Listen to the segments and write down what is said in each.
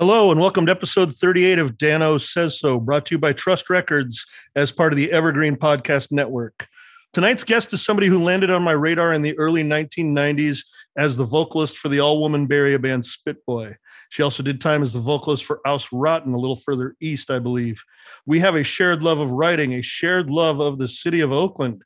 Hello, and welcome to episode 38 of Dano Says So, brought to you by Trust Records as part of the Evergreen Podcast Network. Tonight's guest is somebody who landed on my radar in the early 1990s as the vocalist for the all woman Area band Spitboy. She also did time as the vocalist for Aus Rotten a little further east, I believe. We have a shared love of writing, a shared love of the city of Oakland.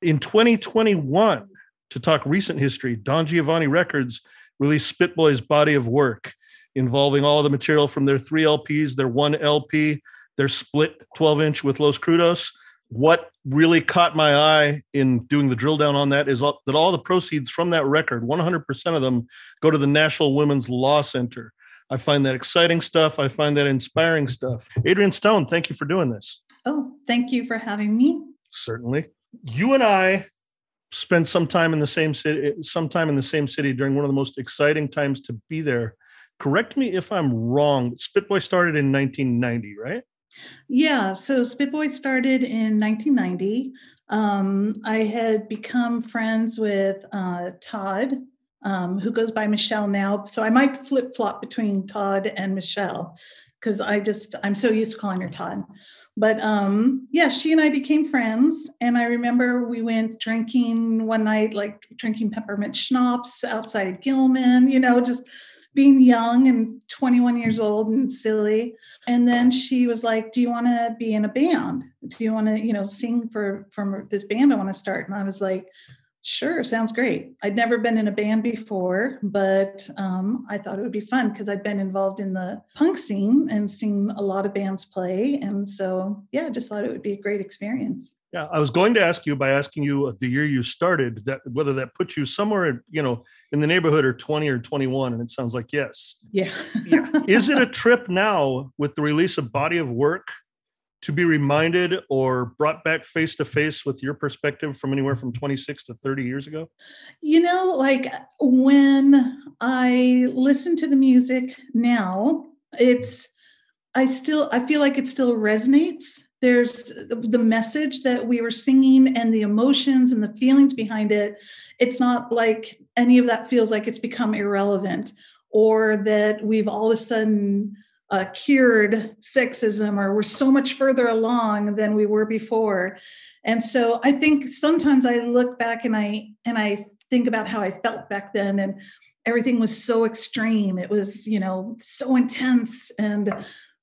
In 2021, to talk recent history, Don Giovanni Records released Spitboy's body of work involving all the material from their three LPs, their one LP, their split 12 inch with Los Crudos. What really caught my eye in doing the drill down on that is that all the proceeds from that record, 100% of them, go to the National Women's Law Center. I find that exciting stuff. I find that inspiring stuff. Adrian Stone, thank you for doing this. Oh, thank you for having me. Certainly. You and I spent some time in the same city, some time in the same city during one of the most exciting times to be there correct me if I'm wrong. Spitboy started in 1990, right? Yeah, so Spitboy started in 1990. Um, I had become friends with uh, Todd, um, who goes by Michelle now. So I might flip flop between Todd and Michelle because I just, I'm so used to calling her Todd. But um, yeah, she and I became friends. And I remember we went drinking one night, like drinking peppermint schnapps outside Gilman, you know, just being young and 21 years old and silly. And then she was like, "Do you want to be in a band? Do you want to, you know, sing for from this band I want to start?" And I was like, "Sure, sounds great." I'd never been in a band before, but um, I thought it would be fun because I'd been involved in the punk scene and seen a lot of bands play, and so yeah, just thought it would be a great experience. Yeah, I was going to ask you by asking you the year you started that whether that puts you somewhere, you know, in the neighborhood are 20 or 21 and it sounds like yes. Yeah. Yeah. Is it a trip now with the release of body of work to be reminded or brought back face to face with your perspective from anywhere from 26 to 30 years ago? You know like when i listen to the music now it's i still i feel like it still resonates there's the message that we were singing and the emotions and the feelings behind it it's not like any of that feels like it's become irrelevant or that we've all of a sudden uh, cured sexism or we're so much further along than we were before. And so i think sometimes i look back and i and i think about how i felt back then and everything was so extreme. It was you know so intense and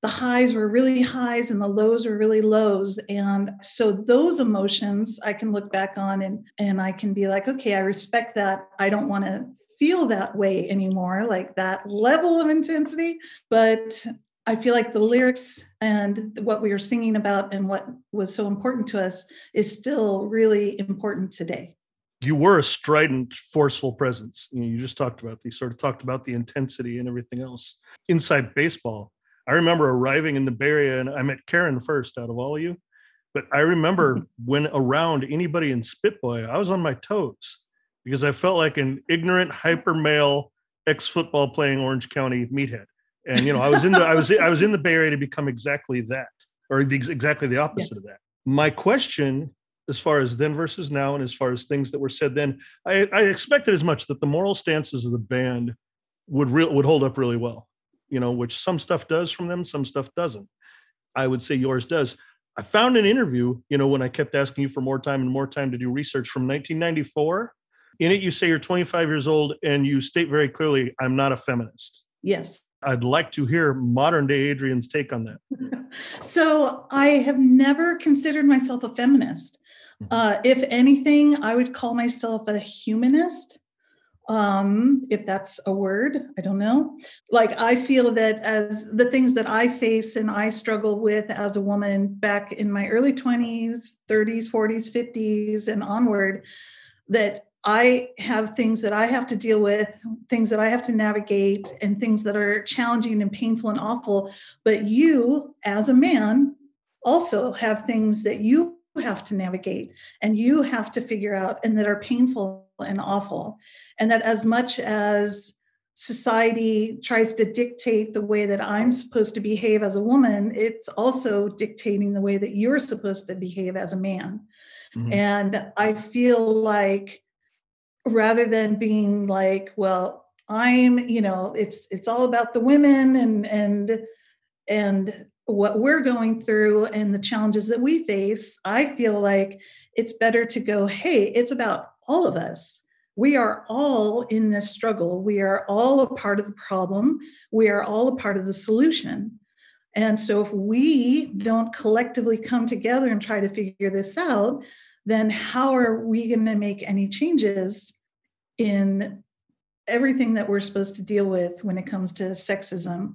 the highs were really highs and the lows were really lows and so those emotions i can look back on and and i can be like okay i respect that i don't want to feel that way anymore like that level of intensity but i feel like the lyrics and what we were singing about and what was so important to us is still really important today you were a strident, forceful presence. You, you just talked about these, sort of talked about the intensity and everything else. Inside baseball, I remember arriving in the Bay Area and I met Karen first out of all of you. But I remember when around anybody in Spitboy, I was on my toes because I felt like an ignorant, hyper male ex football playing Orange County meathead. And you know, I was in the I was I was in the Bay Area to become exactly that, or the, exactly the opposite yeah. of that. My question, as far as then versus now, and as far as things that were said then, I, I expected as much that the moral stances of the band would re- would hold up really well you know, which some stuff does from them, some stuff doesn't. I would say yours does. I found an interview, you know, when I kept asking you for more time and more time to do research from 1994. In it, you say you're 25 years old and you state very clearly, I'm not a feminist. Yes. I'd like to hear modern day Adrian's take on that. so I have never considered myself a feminist. Mm-hmm. Uh, if anything, I would call myself a humanist um if that's a word i don't know. Like i feel that as the things that i face and i struggle with as a woman back in my early 20s 30s 40s 50s and onward that i have things that i have to deal with things that i have to navigate and things that are challenging and painful and awful. But you as a man also have things that you have to navigate and you have to figure out and that are painful and awful and that as much as society tries to dictate the way that i'm supposed to behave as a woman it's also dictating the way that you're supposed to behave as a man mm-hmm. and i feel like rather than being like well I'm, you know, it's it's all about the women and and and what we're going through and the challenges that we face, I feel like it's better to go, hey, it's about all of us. We are all in this struggle. We are all a part of the problem. We are all a part of the solution. And so, if we don't collectively come together and try to figure this out, then how are we going to make any changes in everything that we're supposed to deal with when it comes to sexism?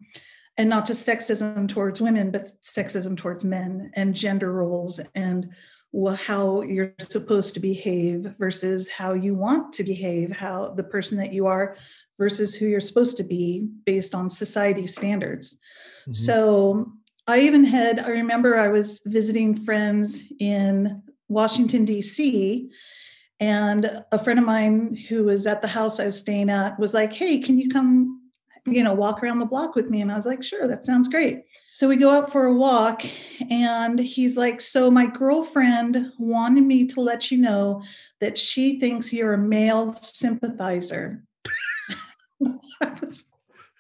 And not just sexism towards women, but sexism towards men and gender roles and well, how you're supposed to behave versus how you want to behave, how the person that you are versus who you're supposed to be based on society standards. Mm-hmm. So I even had, I remember I was visiting friends in Washington, D.C., and a friend of mine who was at the house I was staying at was like, Hey, can you come, you know, walk around the block with me? And I was like, Sure, that sounds great. So we go out for a walk, and he's like, So my girlfriend wanted me to let you know that she thinks you're a male sympathizer. I was,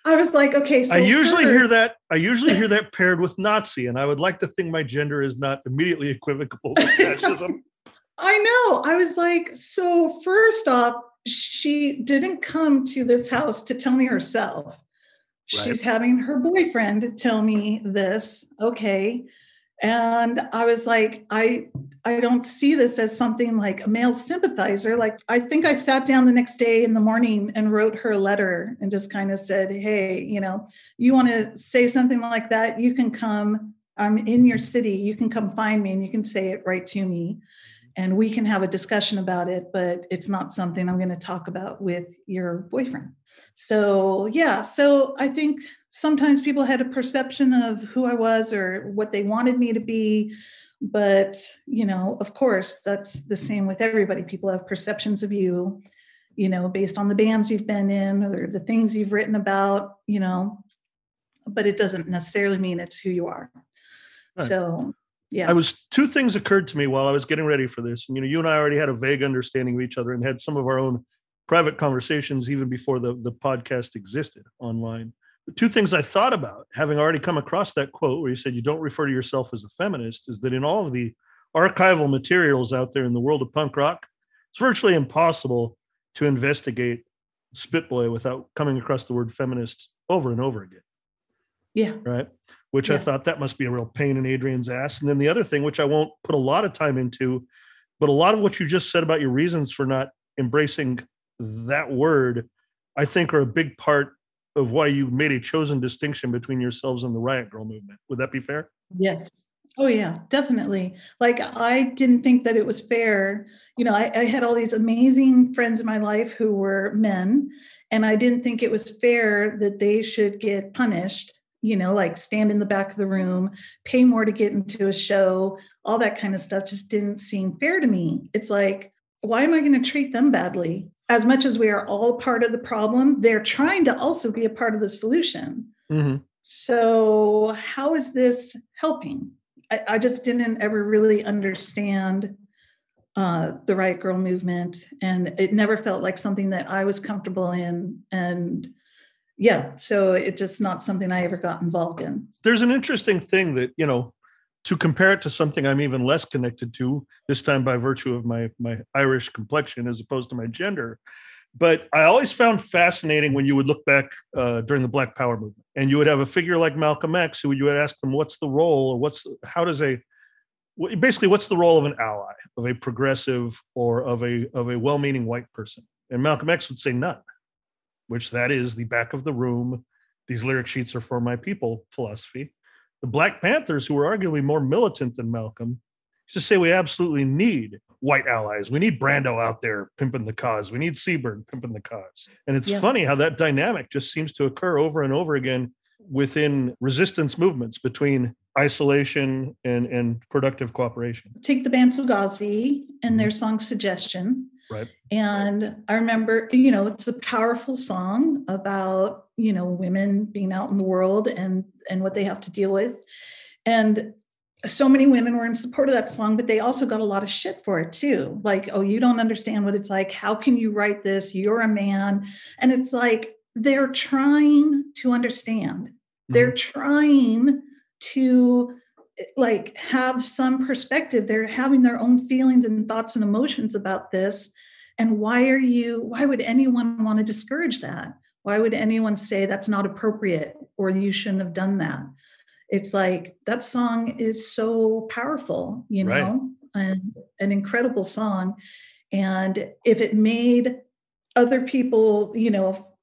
I was like, okay. So I usually her, hear that. I usually hear that paired with Nazi, and I would like to think my gender is not immediately equivocable with fascism. I know. I was like, so first off, she didn't come to this house to tell me herself. Right. She's having her boyfriend tell me this. Okay and i was like i i don't see this as something like a male sympathizer like i think i sat down the next day in the morning and wrote her a letter and just kind of said hey you know you want to say something like that you can come i'm in your city you can come find me and you can say it right to me and we can have a discussion about it but it's not something i'm going to talk about with your boyfriend so yeah so i think sometimes people had a perception of who I was or what they wanted me to be. But, you know, of course, that's the same with everybody. People have perceptions of you, you know, based on the bands you've been in or the things you've written about, you know, but it doesn't necessarily mean it's who you are. Right. So, yeah. I was two things occurred to me while I was getting ready for this. And, you know, you and I already had a vague understanding of each other and had some of our own private conversations even before the, the podcast existed online But two things I thought about, having already come across that quote where you said you don't refer to yourself as a feminist, is that in all of the archival materials out there in the world of punk rock, it's virtually impossible to investigate Spitboy without coming across the word feminist over and over again. Yeah. Right. Which yeah. I thought that must be a real pain in Adrian's ass. And then the other thing, which I won't put a lot of time into, but a lot of what you just said about your reasons for not embracing that word, I think are a big part of why you made a chosen distinction between yourselves and the riot Girl movement. Would that be fair? Yes. Oh yeah definitely. Like i didn't think that it was fair. You know I, I, had all these amazing friends in my life who were men and i didn't think it was fair that they should get punished you know like stand in the back of the room pay more to get into a show all that kind of stuff just didn't seem fair to me it's like why am i going to treat them badly as much as we are all part of the problem, they're trying to also be a part of the solution. Mm-hmm. So, how is this helping? I, I, just didn't ever really understand uh, the riot Girl movement, and it never felt like something that I was comfortable in. And yeah, so it's just not something I ever got involved in. There's an interesting thing that, you know, to compare it to something I'm even less connected to, this time by virtue of my my Irish complexion as opposed to my gender. But I always found fascinating when you would look back uh, during the Black Power movement, and you would have a figure like Malcolm X, who you would ask them, "What's the role, or what's how does a basically what's the role of an ally, of a progressive, or of a of a well-meaning white person?" And Malcolm X would say none, which that is the back of the room. These lyric sheets are for my people philosophy the Black Panthers, who were arguably more militant than Malcolm, just say we absolutely need white allies. We need Brando out there pimping the cause. We need Seberg pimping the cause. And it's yeah. funny how that dynamic just seems to occur over and over again within resistance movements between isolation and, and productive cooperation. Take the band Fugazi and their song Suggestion. Right. And I remember, you know, it's a powerful song about, you know, women being out in the world and and what they have to deal with. And so many women were in support of that song, but they also got a lot of shit for it too. Like, oh, you don't understand what it's like. How can you write this? You're a man. And it's like they're trying to understand. They're mm-hmm. trying to like have some perspective. They're having their own feelings and thoughts and emotions about this. And why are you, why would anyone want to discourage that? Why would anyone say that's not appropriate or you shouldn't have done that? It's like that song is so powerful, you know, Right. and an incredible song. And if it made other people, you know,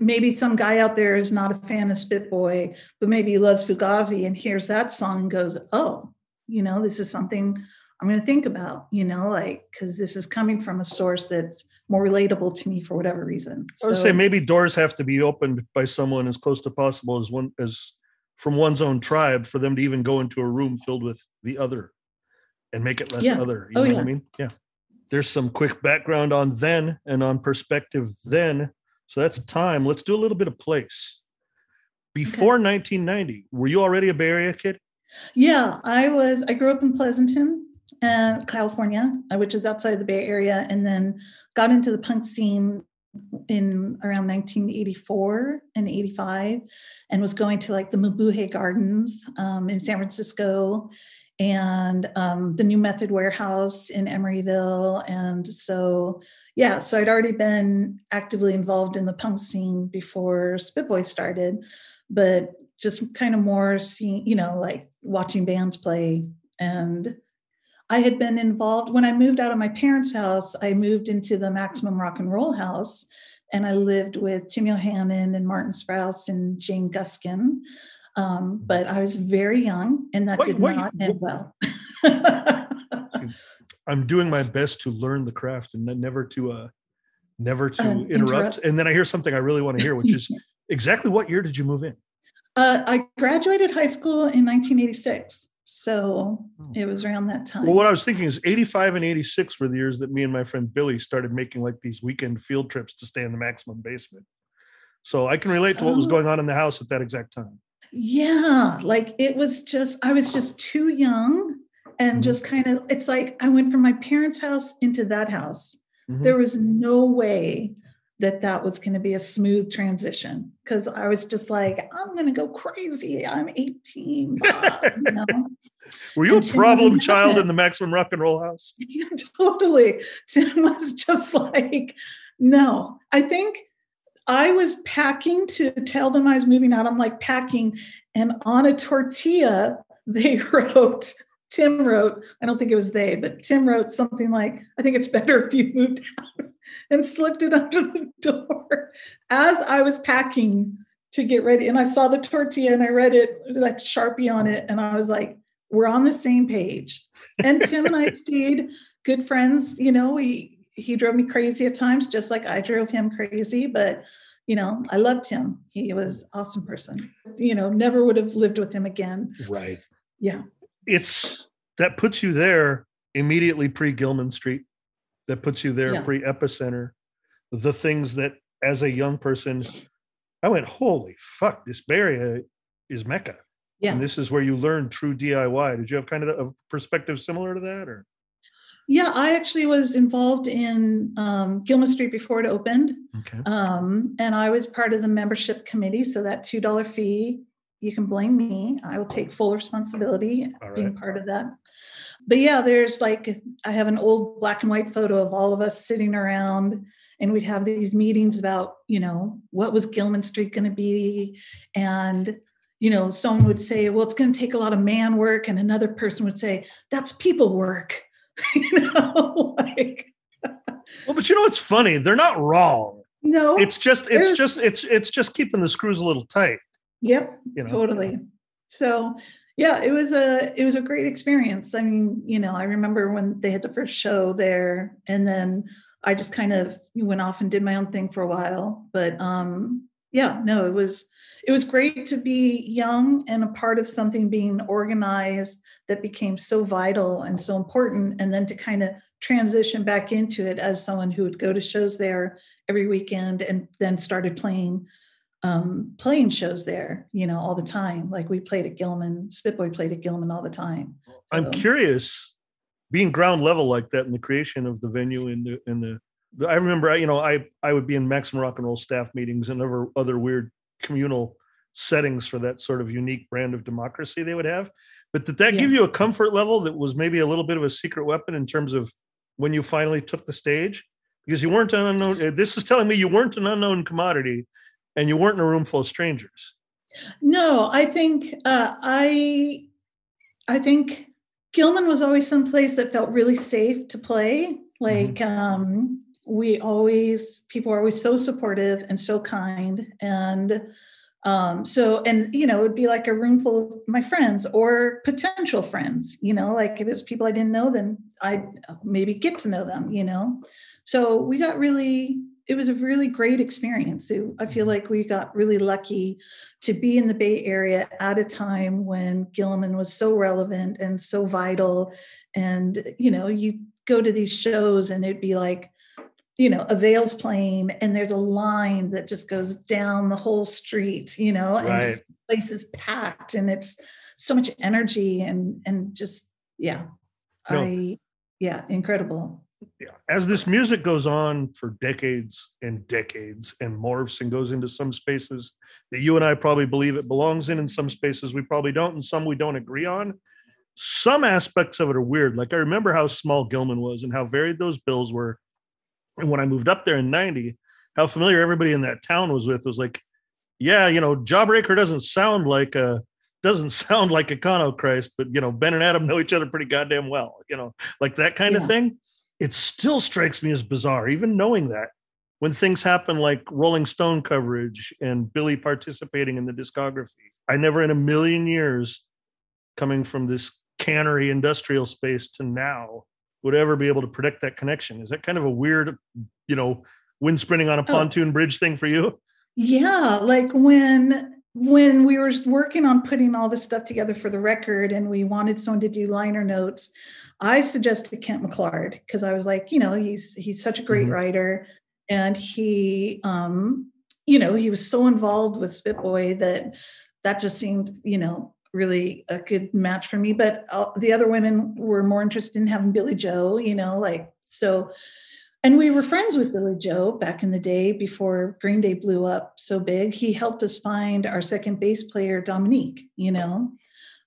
maybe some guy out there is not a fan of Spitboy, but maybe he loves Fugazi and hears that song and goes, oh, you know, this is something I'm going to think about, you know, like, because this is coming from a source that's more relatable to me for whatever reason. I would say maybe doors have to be opened by someone as close to possible as one as from one's own tribe for them to even go into a room filled with the other and make it less Yeah. other. You Oh, know what. I mean? Yeah. There's some quick background on then and on perspective then. So that's time. Let's do a little bit of place. Before 1990, were you already a Bay Area kid? Yeah, I was. I grew up in Pleasanton, uh, California, uh, which is outside of the Bay Area, and then got into the punk scene in around 1984 and 85, and was going to like the Mabuhay Gardens um, in San Francisco, and um, the New Method Warehouse in Emeryville, and so yeah, so I'd already been actively involved in the punk scene before Spitboy started, but just kind of more seeing, you know, like watching bands play. And I had been involved when I moved out of my parents' house, I moved into the Maximum Rock and Roll house. And I lived with Tim Yohannan and Martin Sprouse and Jane Guskin. Um, but I was very young and that What- did what- not end well. I'm doing my best to learn the craft and then never to uh never to Um, interrupt. interrupt. And then I hear something I really want to hear, which is exactly what year did you move in? Uh, I graduated high school in 1986. So Oh. it was around that time. Well, what I was thinking is 85 and 86 were the years that me and my friend Billy started making like these weekend field trips to stay in the maximum basement. So I can relate to what was Oh. going on in the house at that exact time. Yeah, like it was just, I was just too young and Mhm. just kind of, it's like I went from my parents' house into that house. Mhm. There was no way that that was going to be a smooth transition because I was just like, I'm going to go crazy. I'm 18. blah, you know? Were you a and Tim problem child in the maximum rock and roll house? Yeah, totally. Tim was just like, no. I think I was packing to tell them I was moving out. I'm like packing, and on a tortilla, they wrote, Tim wrote, I don't think it was they, but Tim wrote something like, I think it's better if you moved out and slipped it under the door as I was packing to get ready. And I saw the tortilla and I read it, like Sharpie on it. And I was like, we're on the same page. And Tim and I stayed good friends. You know, he he drove me crazy at times, just like I drove him crazy. But you know, I loved him. He was an awesome person. You know, never would have lived with him again. Right. Yeah. It's that puts you there immediately pre Gilman Street. That puts you there Yeah. pre Epicenter. The things that as a young person, I went, holy fuck, this Area is Mecca. Yeah. And this is where you learn true DIY. Did you have kind of a perspective similar to that or? Yeah, I actually was involved in um, Gilman Street before it opened. Okay. Um, and I was part of the membership committee. So that $2 fee, you can blame me. I will take full responsibility All being part of that. But yeah, there's like, I have an old black and white photo of all of us sitting around and we'd have these meetings about, you know, what was Gilman Street going to be? And, you know, someone would say, well, it's going to take a lot of man work. And another person would say, that's people work. you know, like, Well, but you know what's funny? They're not wrong. no. It's just it's just it's it's just keeping the screws a little tight. Yep, You know. totally. So yeah, it was a it was a great experience. I mean, you know, I remember when they had the first show there, and then I just kind of went off and did my own thing for a while. But um, yeah, no, it was it was great to be young and a part of something being organized that became so vital and so important, and then to kind of transition back into it as someone who would go to shows there every weekend and then started playing um, playing shows there, you know, all the time. Like we played at Gilman, Spitboy played at Gilman all the time. I'm curious, being ground level like that in the creation of the venue and the and the I remember, you know, I I would be in Maximum Rock and Roll staff meetings and other other weird communal settings for that sort of unique brand of democracy they would have. But did that yeah. give you a comfort level that was maybe a little bit of a secret weapon in terms of when you finally took the stage? Because you weren't an unknown. This is telling me you weren't an unknown commodity, and you weren't in a room full of strangers. No, I think uh, I, I think Gilman was always some place that felt really safe to play. Like mm-hmm. um, we always, people are always so supportive and so kind, and um, so, and you know, it would be like a room full of my friends or potential friends, you know, like if it was people I didn't know, then I'd maybe get to know them, you know. So we got really, it was a really great experience. It, I feel mm-hmm. like we got really lucky to be in the Bay Area at a time when Gilman was so relevant and so vital. And, you know, you go to these shows and it'd be like, you know, a Avail's playing and there's a line that just goes down the whole street, you know, and right. place is packed and it's so much energy and and just yeah. No. I yeah, incredible. Yeah. As this music goes on for decades and decades and morphs and goes into some spaces that you and I probably believe it belongs in, and some spaces we probably don't, and some we don't agree on. Some aspects of it are weird. Like I remember how small Gilman was and how varied those bills were and when I moved up there in 90, how familiar everybody in that town was with was like, yeah, you know, Jawbreaker doesn't sound like a doesn't sound like Econochrist, but you know, Ben and Adam know each other pretty goddamn well, you know, like that kind yeah. of thing. It still strikes me as bizarre, even knowing that when things happen like Rolling Stone coverage and Billie participating in the discography. I never in a million years coming from this cannery industrial space to now would ever be able to predict that connection. Is that kind of a weird, you know, wind sprinting on a oh. pontoon oh. bridge thing for you? Yeah, like when when we were working on putting all this stuff together for the record and we wanted someone to do liner notes, I suggested Kent McClard because I was like, you know, he's he's such a great mm-hmm. writer and he um you know, he was so involved with Spitboy that that just seemed, you know, really a good match for me. But uh, the other women were more interested in having Billie Joe, you know, like so. And we were friends with Billie Joe back in the day before Green Day blew up so big. He helped us find our second bass player, Dominique, you know.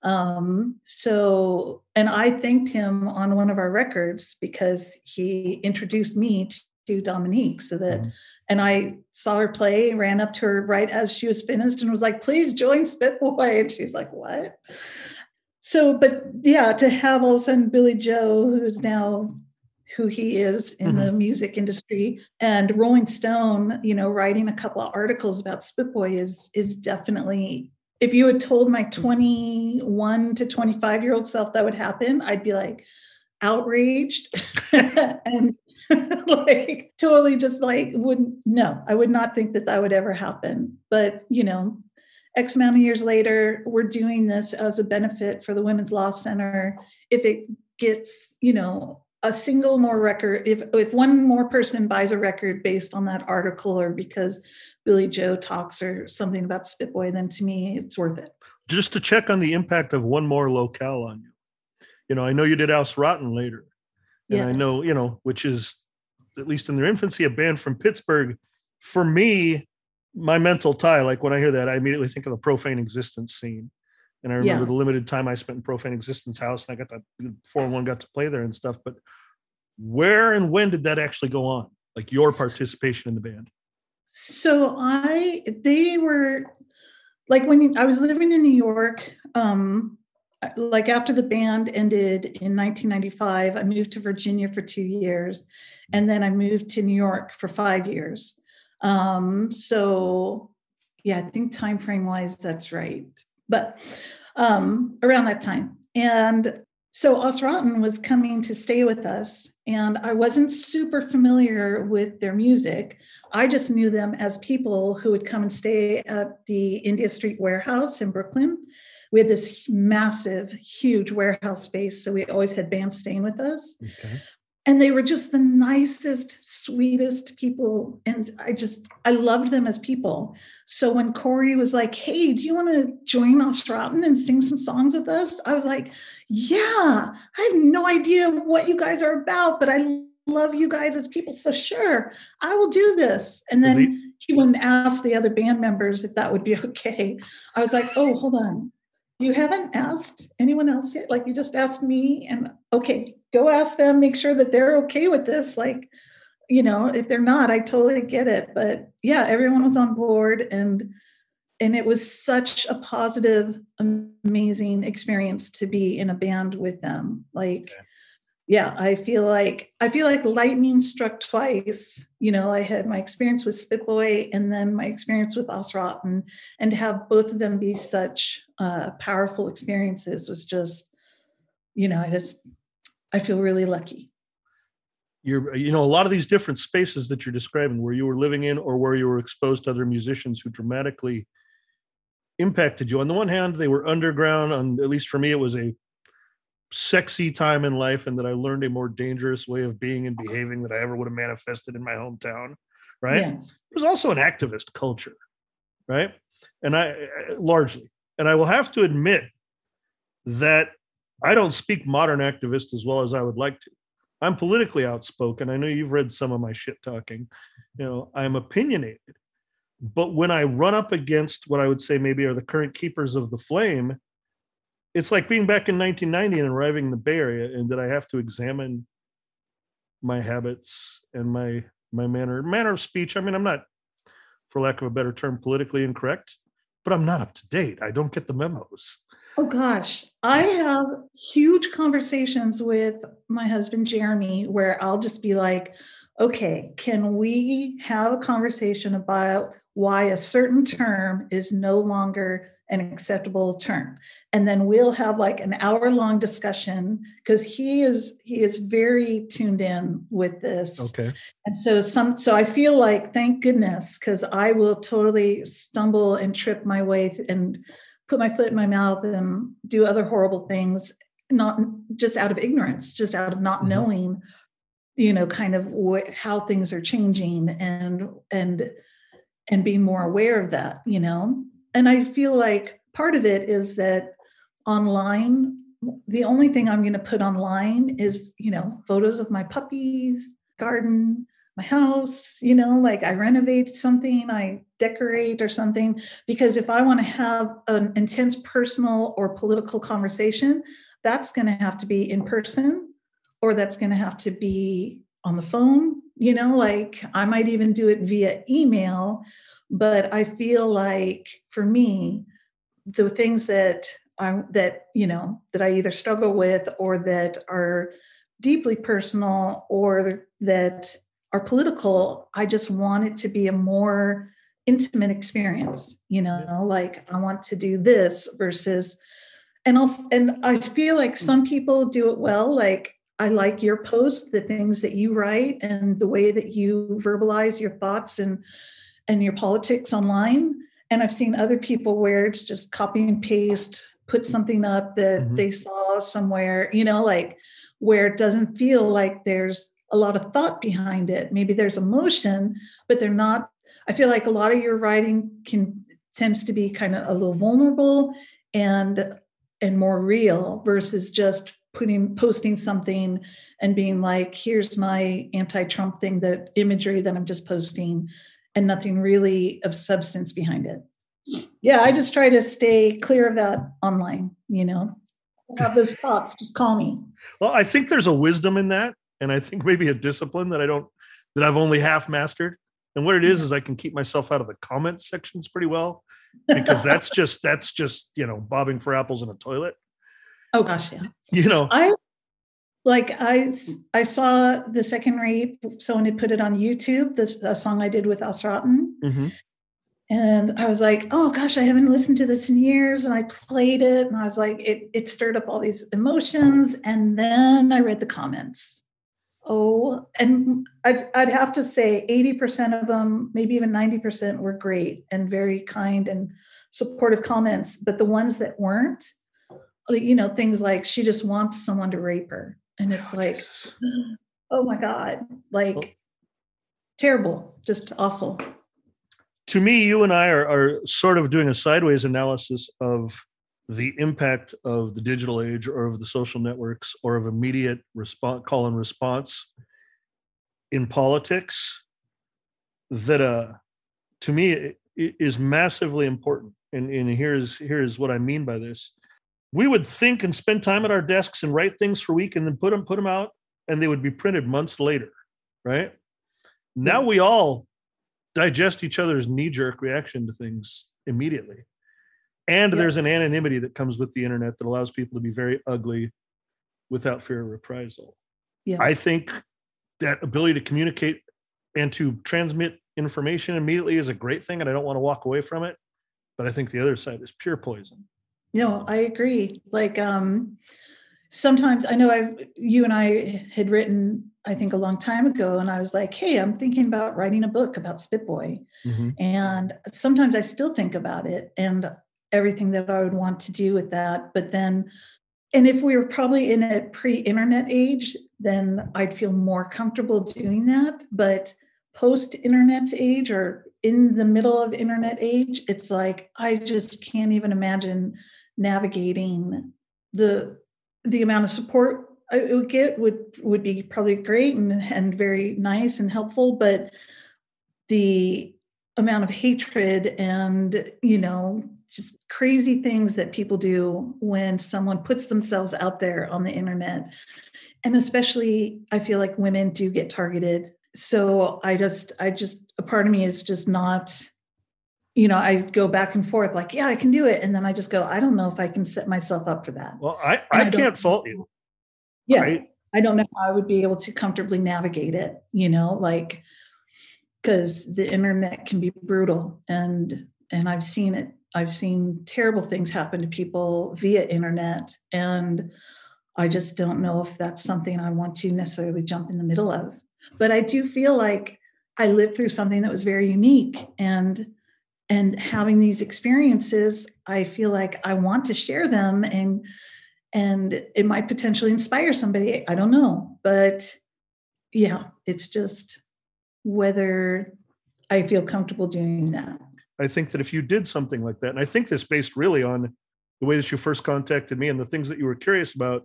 Um, so, and I thanked him on one of our records because he introduced me to Dominique so that mm-hmm. And I saw her play, and ran up to her right as she was finished and was like, please join Spitboy. And she's like, what? So, but yeah, to have all of a sudden Billie Joe, who's now who he is in mm-hmm. the music industry, and Rolling Stone, you know, writing a couple of articles about Spitboy is is definitely if you had told my 21 to 25 year old self that would happen, I'd be like outraged. And like totally just like wouldn't no i would not think that that would ever happen. But you know x amount of years later we're doing this as a benefit for the women's law center. If it gets you know a single more record if if one more person buys a record based on that article or because billie joe talks or something about spitboy then to me it's worth it just to check on the impact of one more locale on you you know i know you did Aus Rotten later and yes. I know, you know, which is at least in their infancy, a band from Pittsburgh. For me, my mental tie, like when I hear that, I immediately think of the profane existence scene. And I remember yeah. the limited time I spent in Profane Existence House, and I got that four one got to play there and stuff. But where and when did that actually go on? Like your participation in the band? So I, they were like when I was living in New York. Um, like after the band ended in 1995 i moved to virginia for two years and then i moved to new york for five years um, so yeah i think time frame wise that's right but um, around that time and so Aus Rotten was coming to stay with us and i wasn't super familiar with their music i just knew them as people who would come and stay at the india street warehouse in brooklyn we had this massive, huge warehouse space. So we always had bands staying with us. Okay. And they were just the nicest, sweetest people. And I just, I loved them as people. So when Corey was like, hey, do you want to join Aus Rotten and sing some songs with us? I was like, yeah, I have no idea what you guys are about, but I love you guys as people. So sure, I will do this. And then he wouldn't ask the other band members if that would be okay. I was like, oh, hold on. You haven't asked anyone else yet? Like you just asked me, and okay, go ask them, make sure that they're okay with this. Like, you know, if they're not, I totally get it. But yeah, everyone was on board and and it was such a positive, amazing experience to be in a band with them. Like, yeah, I feel like I feel like lightning struck twice. You know, I had my experience with Spitboy and then my experience with Aus Rotten, and to have both of them be such uh, powerful experiences was just, you know, I just I feel really lucky. You're, you know, a lot of these different spaces that you're describing, where you were living in or where you were exposed to other musicians who dramatically impacted you. On the one hand, they were underground. On at least for me, it was a sexy time in life and that I learned a more dangerous way of being and behaving that I ever would have manifested in my hometown. Right. Yeah. It was also an activist culture. Right. And I uh, largely, and I will have to admit that I don't speak modern activist as well as I would like to. I'm politically outspoken. I know you've read some of my shit talking. You know, I'm opinionated. But when I run up against what I would say maybe are the current keepers of the flame, it's like being back in 1990 and arriving in the Bay Area, and that I have to examine my habits and my my manner manner of speech. I mean, I'm not, for lack of a better term, politically incorrect, but I'm not up to date. I don't get the memos. Oh gosh, I have huge conversations with my husband Jeremy where I'll just be like, okay, can we have a conversation about why a certain term is no longer an acceptable term? And then we'll have like an hour long discussion because he is he is very tuned in with this. Okay. And so some so i feel like thank goodness because i will totally stumble and trip my way and put my foot in my mouth and do other horrible things not just out of ignorance just out of not mm-hmm. knowing you know kind of what, how things are changing and and and being more aware of that you know and i feel like part of it is that online the only thing i'm going to put online is you know photos of my puppies garden my house you know like i renovate something i decorate or something because if i want to have an intense personal or political conversation that's going to have to be in person or that's going to have to be on the phone you know like i might even do it via email. But i feel like for me the things that I that you know that I either struggle with or that are deeply personal or that are political, I just want it to be a more intimate experience. You know, like I want to do this versus, and also, and I feel like some people do it well. Like I like your post the things that you write, and the way that you verbalize your thoughts and and your politics online. And I've seen other people where it's just copy and paste, put something up that mm-hmm. they saw somewhere, you know, like where it doesn't feel like there's a lot of thought behind it. Maybe there's emotion, but they're not. I feel like a lot of your writing can tends to be kind of a little vulnerable and and more real versus just putting posting something and being like here's my anti-trump thing that imagery that i'm just posting and nothing really of substance behind it. Yeah, I just try to stay clear of that online, you know. Have those thoughts, just call me. Well, I think there's a wisdom in that, and I think maybe a discipline that I don't that I've only half mastered. And what it is is I can keep myself out of the comments sections pretty well because that's just that's just you know bobbing for apples in a toilet. Oh gosh, yeah. You know, I like I I saw the second rape. Someone had put it on YouTube. This a song I did with Aus Rotten. Mm-hmm. And I was like, oh gosh, I haven't listened to this in years. And I played it and I was like, it, it stirred up all these emotions. And then I read the comments. Oh, and I'd, I'd have to say 80% of them, maybe even 90% were great and very kind and supportive comments. But the ones that weren't, uh, you know, things like she just wants someone to rape her and it's oh, like Jesus. oh my god like well, terrible just awful to me you and i are, are sort of doing a sideways analysis of the impact of the digital age or of the social networks or of immediate response call and response in politics that uh to me is massively important. And, and here's here's what i mean by this. We would think and spend time at our desks and write things for a week and then put them put them out and they would be printed months later right? Now we all digest each other's knee-jerk reaction to things immediately and yeah. there's an anonymity that comes with the internet that allows people to be very ugly without fear of reprisal yeah. i think that ability to communicate and to transmit information immediately is a great thing and i don't want to walk away from it but i think the other side is pure poison no i agree like um sometimes i know i've you and i had written i think a long time ago and i was like hey i'm thinking about writing a book about spitboy mm-hmm. and sometimes i still think about it and everything that i would want to do with that but then and if we were probably in a pre-internet age then i'd feel more comfortable doing that but post-internet age or in the middle of internet age it's like i just can't even imagine navigating the the amount of support I would get would would be probably great and, and very nice and helpful, but the amount of hatred and you know just crazy things that people do when someone puts themselves out there on the internet and especially i feel like women do get targeted so i just i just a part of me is just not you know, I go back and forth like, yeah, I can do it. And then I just go, I don't know if I can set myself up for that. Well, I, I, I can't fault you. Yeah. Right? I don't know how I would be able to comfortably navigate it, you know, like, because the internet can be brutal and and I've seen it. I've seen terrible things happen to people via internet. And I just don't know if that's something I want to necessarily jump in the middle of. But I do feel like I lived through something that was very unique. And and having these experiences i feel like i want to share them and and it might potentially inspire somebody i don't know but yeah it's just whether i feel comfortable doing that i think that if you did something like that and i think this based really on the way that you first contacted me and the things that you were curious about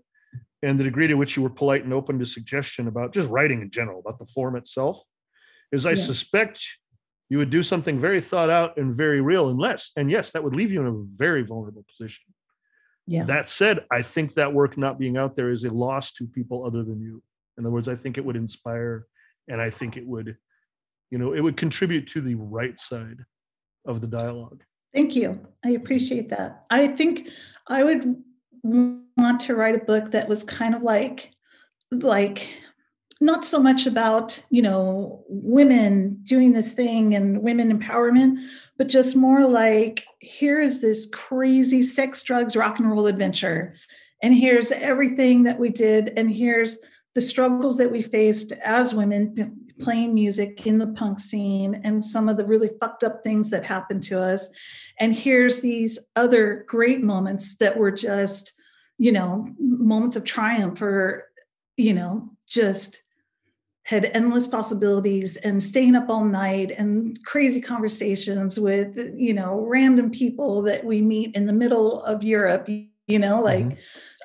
and the degree to which you were polite and open to suggestion about just writing in general about the form itself is i yeah. suspect you would do something very thought out and very real unless and yes that would leave you in a very vulnerable position. Yeah. That said i think that work not being out there is a loss to people other than you. In other words i think it would inspire and i think it would you know it would contribute to the right side of the dialogue. Thank you. I appreciate that. I think i would want to write a book that was kind of like like not so much about you know women doing this thing and women empowerment but just more like here is this crazy sex drugs rock and roll adventure. And here's everything that we did. And here's the struggles that we faced as women playing music in the punk scene and some of the really fucked up things that happened to us and here's these other great moments that were just you know moments of triumph or you know just had endless possibilities and staying up all night and crazy conversations with you know random people that we meet in the middle of Europe you know like mm-hmm.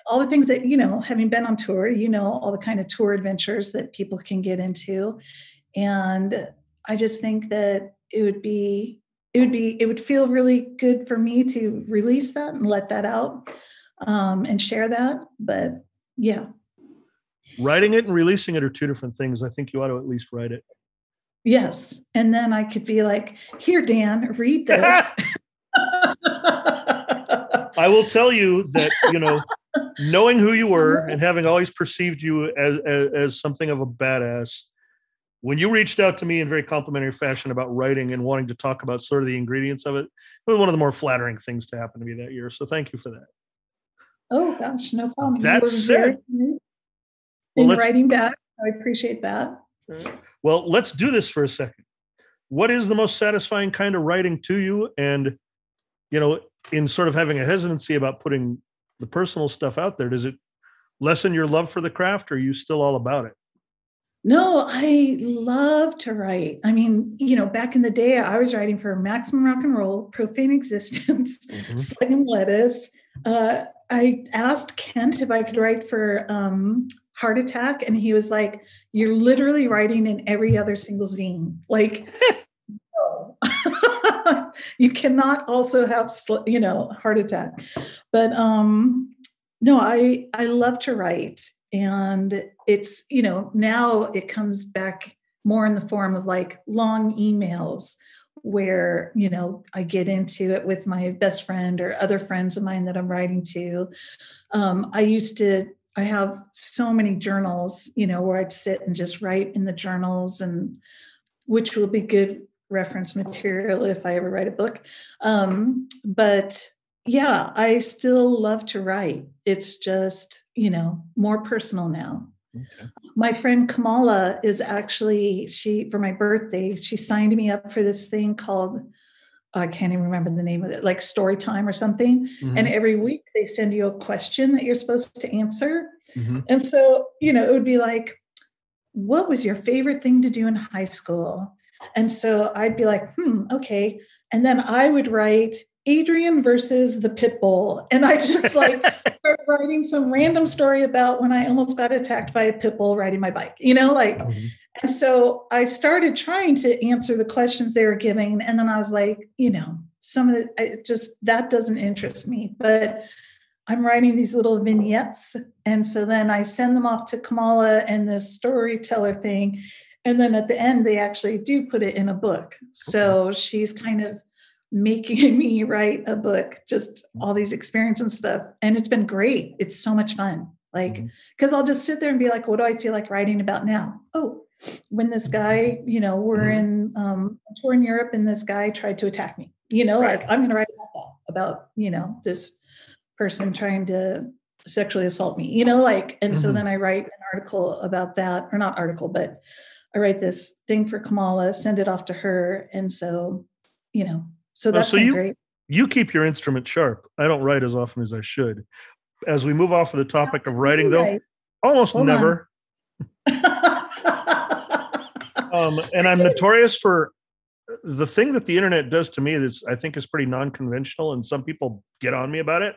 All the things that you know having been on tour you know all the kind of tour adventures that people can get into and i just think that it would be it would be it would feel really good for me to release that and let that out um, and share that but yeah writing it and releasing it are two different things. I think you ought to at least write it. Yes. And then I could be like, here, Dan, read this. I will tell you that, you know, knowing who you were and having always perceived you as, as, as something of a badass, when you reached out to me in very complimentary fashion about writing and wanting to talk about sort of the ingredients of it, it was one of the more flattering things to happen to me that year. So thank you for that. Oh gosh, no problem. That said, in well, writing back. I appreciate that. Well, let's do this for a second. What is the most satisfying kind of writing to you? And, you know, in sort of having a hesitancy about putting the personal stuff out there, does it lessen your love for the craft or are you still all about it? No, I love to write. I mean, you know, back in the day, I was writing for Maximum Rock and Roll, Profane Existence, mm-hmm. Slug and Lettuce. Uh, I asked Kent if I could write for um, heart attack. And he was like, You're literally writing in every other single zine. Like. You cannot also have, you know, heart attack. But um, no, I I love to write. And it's, you know, now it comes back more in the form of like long emails where you know i get into it with my best friend or other friends of mine that i'm writing to um, i used to i have so many journals you know where i'd sit and just write in the journals and which will be good reference material if i ever write a book um, but yeah i still love to write it's just you know more personal now Okay. My friend Kamala is actually she for my birthday she signed me up for this thing called I can't even remember the name of it like story time or something mm-hmm. and every week they send you a question that you're supposed to answer mm-hmm. and so you know it would be like what was your favorite thing to do in high school and so I'd be like hmm okay and then I would write Adrian versus the pit bull. And I just like started writing some random story about when I almost got attacked by a pit bull riding my bike, you know, like, mm-hmm. and so I started trying to answer the questions they were giving. And then I was like, you know, some of the, I just, that doesn't interest me, but I'm writing these little vignettes. And so then I send them off to Kamala and this storyteller thing. And then at the end, they actually do put it in a book. So she's kind of making me write a book, just all these experiences and stuff. And it's been great. It's so much fun. Like, because mm-hmm. I'll just sit there and be like, what do I feel like writing about now? Oh, when this guy, you know, we're mm-hmm. in um, tour in Europe and this guy tried to attack me, you know, right. like I'm going to write about that, about, you know, this person trying to sexually assault me, you know, like, and mm-hmm. so then I write an article about that, or not article, but I write this thing for Kamala, send it off to her. And so, you know, so that's so you, great. You keep your instrument sharp. I don't write as often as I should. As we move off of the topic of writing, though, right. almost Hold never. um, and I'm notorious for the thing that the internet does to me that's I think is pretty non-conventional, and some people get on me about it.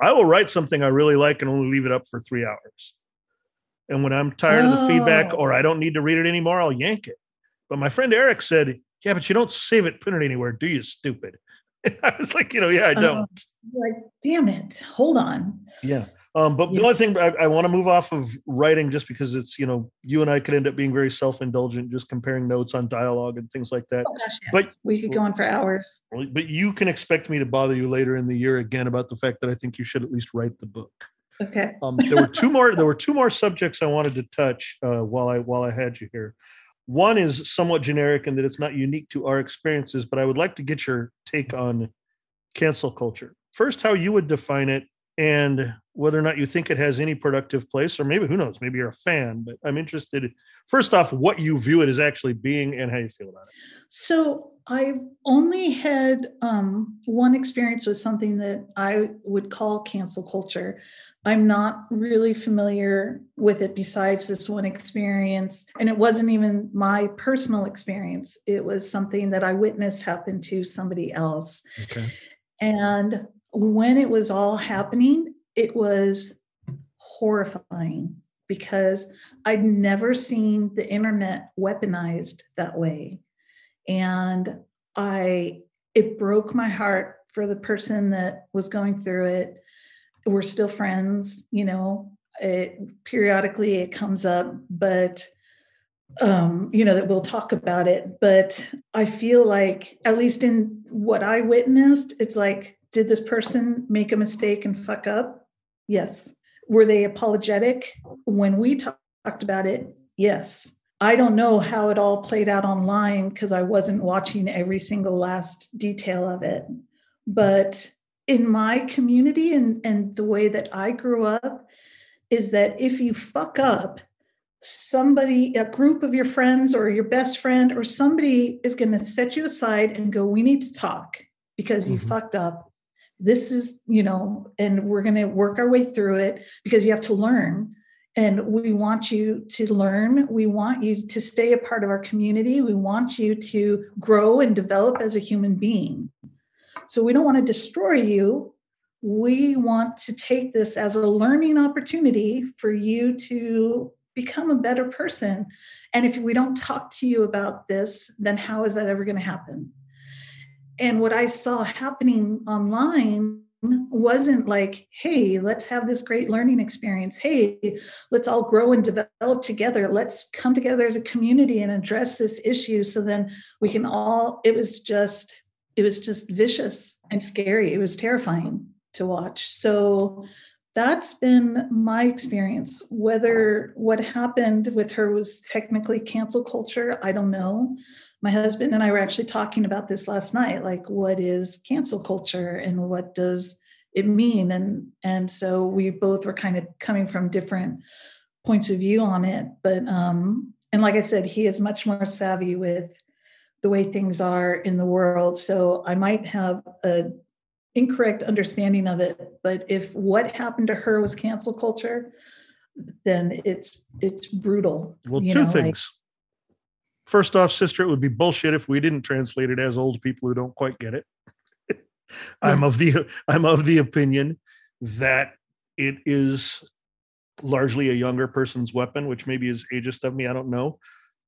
I will write something I really like and only leave it up for three hours. And when I'm tired oh. of the feedback or I don't need to read it anymore, I'll yank it. But my friend Eric said yeah, but you don't save it, put it anywhere, do you, stupid? And I was like, you know, yeah, I don't. Uh, like, damn it, hold on. Yeah. Um, but yeah. the only thing I, I want to move off of writing just because it's, you know, you and I could end up being very self-indulgent, just comparing notes on dialogue and things like that. Oh, gosh, yeah. But we could go on for hours. But you can expect me to bother you later in the year again about the fact that I think you should at least write the book. Okay. Um, there were two more. There were two more subjects I wanted to touch uh, while I while I had you here. One is somewhat generic in that it's not unique to our experiences, but I would like to get your take on cancel culture. First, how you would define it and whether or not you think it has any productive place, or maybe who knows, maybe you're a fan, but I'm interested, first off, what you view it as actually being and how you feel about it. So I only had um, one experience with something that I would call cancel culture. I'm not really familiar with it besides this one experience. And it wasn't even my personal experience, it was something that I witnessed happen to somebody else. Okay. And when it was all happening, it was horrifying because I'd never seen the internet weaponized that way. And I, it broke my heart for the person that was going through it we're still friends you know it periodically it comes up but um you know that we'll talk about it. But i feel like at least in what i witnessed it's like did this person make a mistake and fuck up? Yes. Were they apologetic when we talked about it? Yes. I don't know how it all played out online because i wasn't watching every single last detail of it. But in my community and, and the way that I grew up is that if you fuck up, somebody, a group of your friends or your best friend or somebody is going to set you aside and go, We need to talk because you mm-hmm. fucked up. This is, you know, and we're going to work our way through it because you have to learn. And we want you to learn. We want you to stay a part of our community. We want you to grow and develop as a human being. So we don't want to destroy you. we want to take this as a learning opportunity for you to become a better person. And if we don't talk to you about this, then how is that ever going to happen? And what I saw happening online wasn't like, hey, let's have this great learning experience. Hey, let's all grow and develop together. Let's come together as a community and address this issue so then we can all, it was just, it was just vicious and scary. It was terrifying to watch. So that's been my experience. Whether what happened with her was technically cancel culture, I don't know. My husband and I were actually talking about this last night like, what is cancel culture and what does it mean? And, and so we both were kind of coming from different points of view on it. But, um, and like I said, he is much more savvy with the way things are in the world. So I might have a incorrect understanding of it but if what happened to her was cancel culture then it's it's brutal well two know, things like, first off sister it would be bullshit if we didn't translate it as old people who don't quite get it i'm yes. of the i'm of the opinion that it is largely a younger person's weapon which maybe is ageist of me i don't know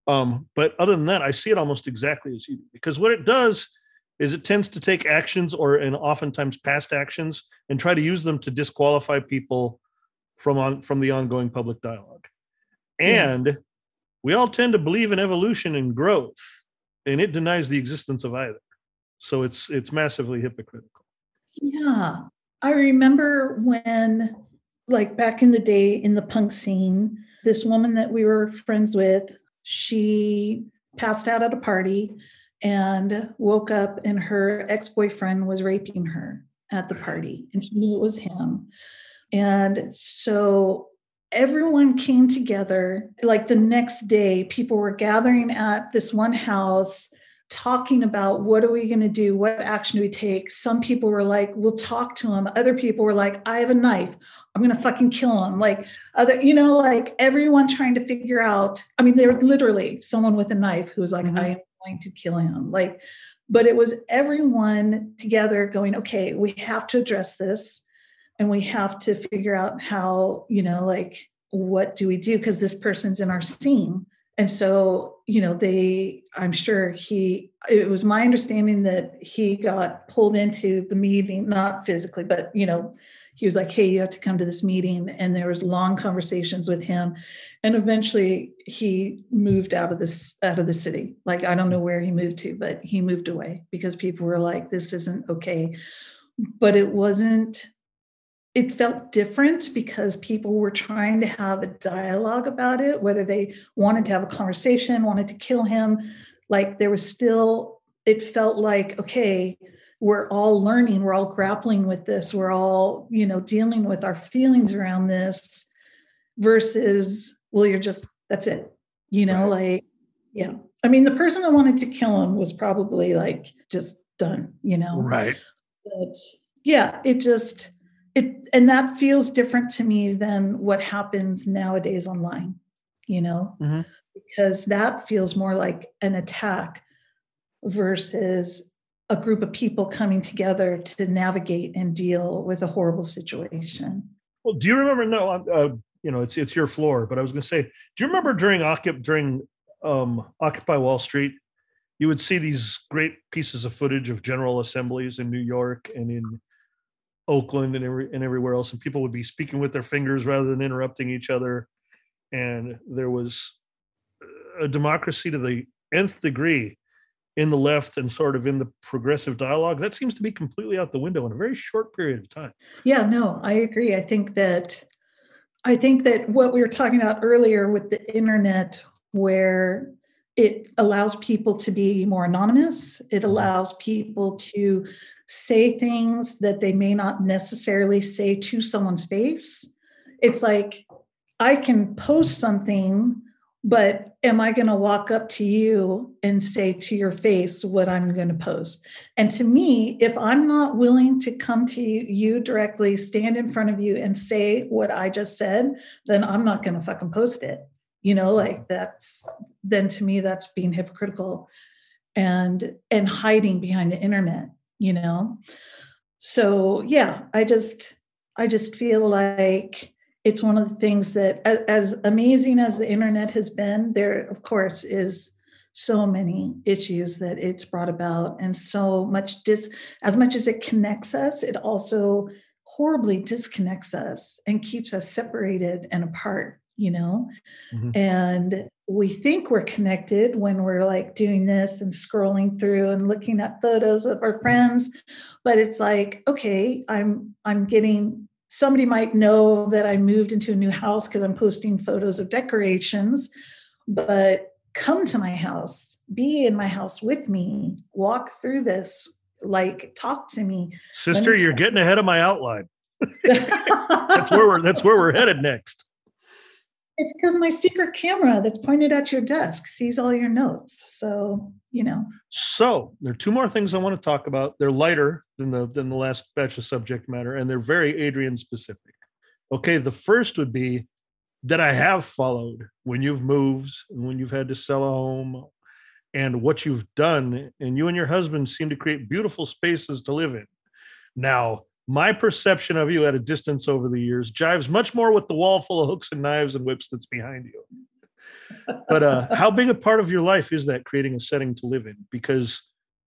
um, but other than that i see it almost exactly as you do because what it does is it tends to take actions or and oftentimes past actions and try to use them to disqualify people from on from the ongoing public dialogue. And we all tend to believe in evolution and growth and it denies the existence of either. So it's it's massively hypocritical. Yeah. I remember when like back in the day in the punk scene this woman that we were friends with she passed out at a party and woke up and her ex-boyfriend was raping her at the party and she knew it was him. And so everyone came together. Like the next day people were gathering at this one house talking about what are we going to do what action do we take some people were like we'll talk to him other people were like i have a knife i'm going to fucking kill him like other you know like everyone trying to figure out i mean they were literally someone with a knife who was like mm-hmm. i am going to kill him. Like, but it was everyone together going, okay, we have to address this and we have to figure out how, you know, like, what do we do? Because this person's in our scene. And so, you know, they, I'm sure he, it was my understanding that he got pulled into the meeting, not physically, but, you know, he was like hey you have to come to this meeting. And there was long conversations with him. And eventually he moved out of this out of the city. Like i don't know where he moved to but he moved away because people were like this isn't okay. But it wasn't it felt different because people were trying to have a dialogue about it whether they wanted to have a conversation wanted to kill him. Like there was still it felt like okay we're all learning we're all grappling with this we're all you know dealing with our feelings around this versus well you're just that's it you know right. like yeah. I mean the person that wanted to kill him was probably like just done you know? Right. But yeah it just it and that feels different to me than what happens nowadays online you know mm-hmm. because that feels more like an attack versus a group of people coming together to navigate and deal with a horrible situation. Well, do you remember? No, uh, you know, it's it's your floor, but I was going to say, do you remember during Occupy during um, Occupy Wall Street, you would see these great pieces of footage of general assemblies in New York and in Oakland and every and everywhere else, and people would be speaking with their fingers rather than interrupting each other, and there was a democracy to the nth degree in the left and sort of in the progressive dialogue. That seems to be completely out the window in a very short period of time. Yeah no i agree. I think that i think that what we were talking about earlier with the internet where it allows people to be more anonymous it mm-hmm. allows people to say things that they may not necessarily say to someone's face it's like i can post something but am I going to walk up to you and say to your face what I'm going to post? And to me, if I'm not willing to come to you directly, stand in front of you and say what I just said, then I'm not going to fucking post it. You know, mm-hmm. like that's then to me that's being hypocritical and and hiding behind the internet, you know. so yeah i just i just feel like it's one of the things that as amazing as the internet has been there of course is so many issues that it's brought about and so much dis as much as it connects us it also horribly disconnects us and keeps us separated and apart you know? Mm-hmm. and we think we're connected when we're like doing this and scrolling through and looking at photos of our friends but it's like okay i'm i'm getting somebody might know that i moved into a new house because i'm posting photos of decorations but come to my house be in my house with me walk through this like talk to me. Sister you're getting ahead of my outline. That's where we're that's where we're headed next it's because my secret camera that's pointed at your desk sees all your notes. So, you know. So there are two more things I want to talk about. They're lighter than the than the last batch of subject matter, and they're very Adrian specific. Okay, the first would be that I have followed when you've moved, and when you've had to sell a home, and what you've done. And you and your husband seem to create beautiful spaces to live in. Now, my perception of you at a distance over the years jives much more with the wall full of hooks and knives and whips that's behind you. But uh, how big a part of your life is that creating a setting to live in? Because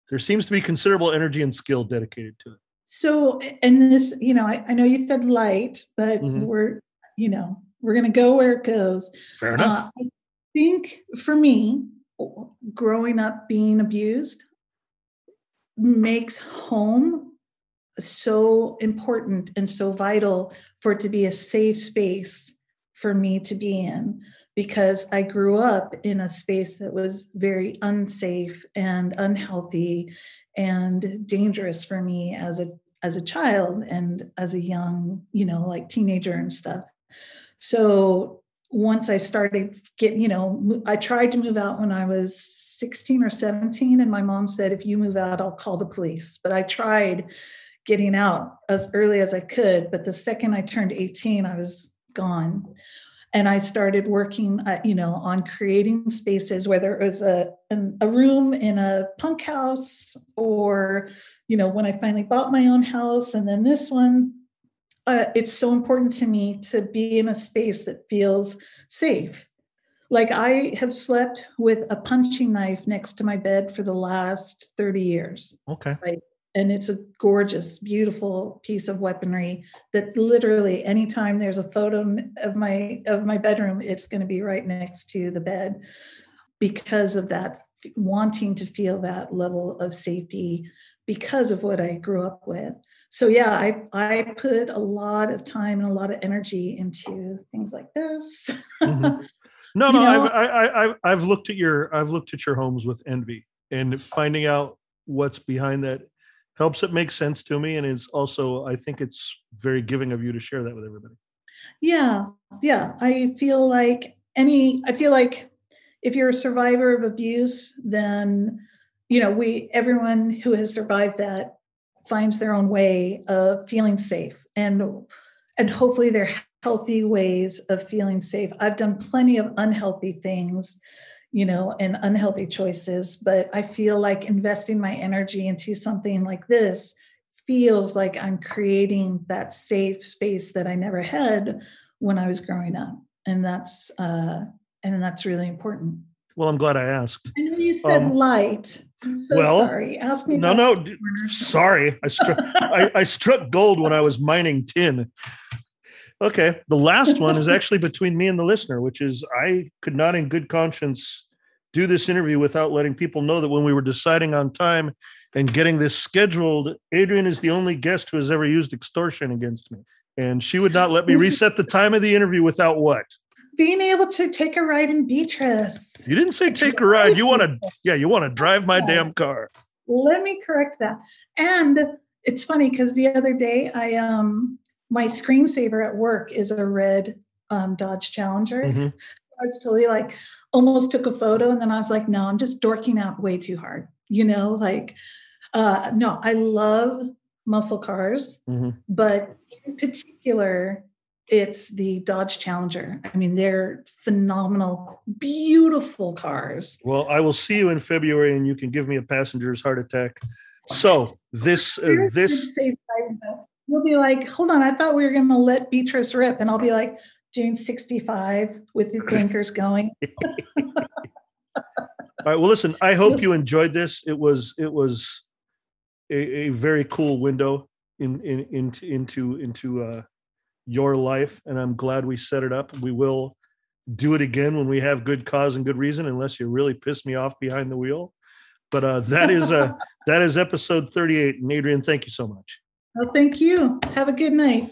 there seems to be considerable energy and skill dedicated to it. So, and this, you know, I, I know you said light, but mm-hmm. we're, you know, we're going to go where it goes. Fair enough. Uh, I think for me, growing up being abused makes home so important and so vital for it to be a safe space for me to be in because I grew up in a space that was very unsafe and unhealthy and dangerous for me as a as a child and as a young, you know, like teenager and stuff. So once I started getting, you know, I tried to move out when I was 16 or 17 and my mom said if you move out I'll call the police. But I tried getting out as early as I could. But the second I turned 18, I was gone. And I started working, uh, you know, on creating spaces, whether it was a, an, a room in a punk house or, you know, when I finally bought my own house and then this one. Uh, it's so important to me to be in a space that feels safe. Like I have slept with a punching knife next to my bed for the last 30 years. Okay. Like and it's a gorgeous beautiful piece of weaponry that literally anytime there's a photo of my of my bedroom it's going to be right next to the bed because of that wanting to feel that level of safety because of what I grew up with. So yeah, I I put a lot of time and a lot of energy into things like this. mm-hmm. No, no, I've, I, I, I've looked at your I've looked at your homes with envy and finding out what's behind that helps it make sense to me and is also i think it's very giving of you to share that with everybody. Yeah yeah. I feel like any i feel like if you're a survivor of abuse then you know we everyone who has survived that finds their own way of feeling safe and and hopefully they're healthy ways of feeling safe. I've done plenty of unhealthy things you know, and unhealthy choices. But I feel like investing my energy into something like this feels like I'm creating that safe space that I never had when I was growing up. And that's uh and that's really important. Well, I'm glad I asked. I know you said um, light. I'm so well, sorry. Ask me. No, no. Sorry, I struck. I, I struck gold when I was mining tin. Okay. The last one is actually between me and the listener, which is I could not, in good conscience, do this interview without letting people know that when we were deciding on time and getting this scheduled, Adrian is the only guest who has ever used extortion against me. And she would not let me reset the time of the interview without what? Being able to take a ride in Beatrice. You didn't say take a ride. You want to, yeah, you want to drive my damn car. Let me correct that. And it's funny because the other day I um my screensaver at work is a red um, Dodge Challenger. Mm-hmm. I was totally like, almost took a photo, and then I was like, no, I'm just dorking out way too hard. You know, like, uh, no, I love muscle cars, mm-hmm. but in particular, it's the Dodge Challenger. I mean, they're phenomenal, beautiful cars. Well, I will see you in February and you can give me a passenger's heart attack So this uh, this we'll be like, hold on, I thought we were going to let Beatrice rip, and I'll be like, June sixty five with the bankers going. All right. Well, listen. I hope you enjoyed this. It was it was a, a very cool window in, in into into into uh, your life, and I'm glad we set it up. We will do it again when we have good cause and good reason, unless you really piss me off behind the wheel. But uh, that is uh, that is episode 38. And Adrian, thank you so much. Well, thank you. Have a good night.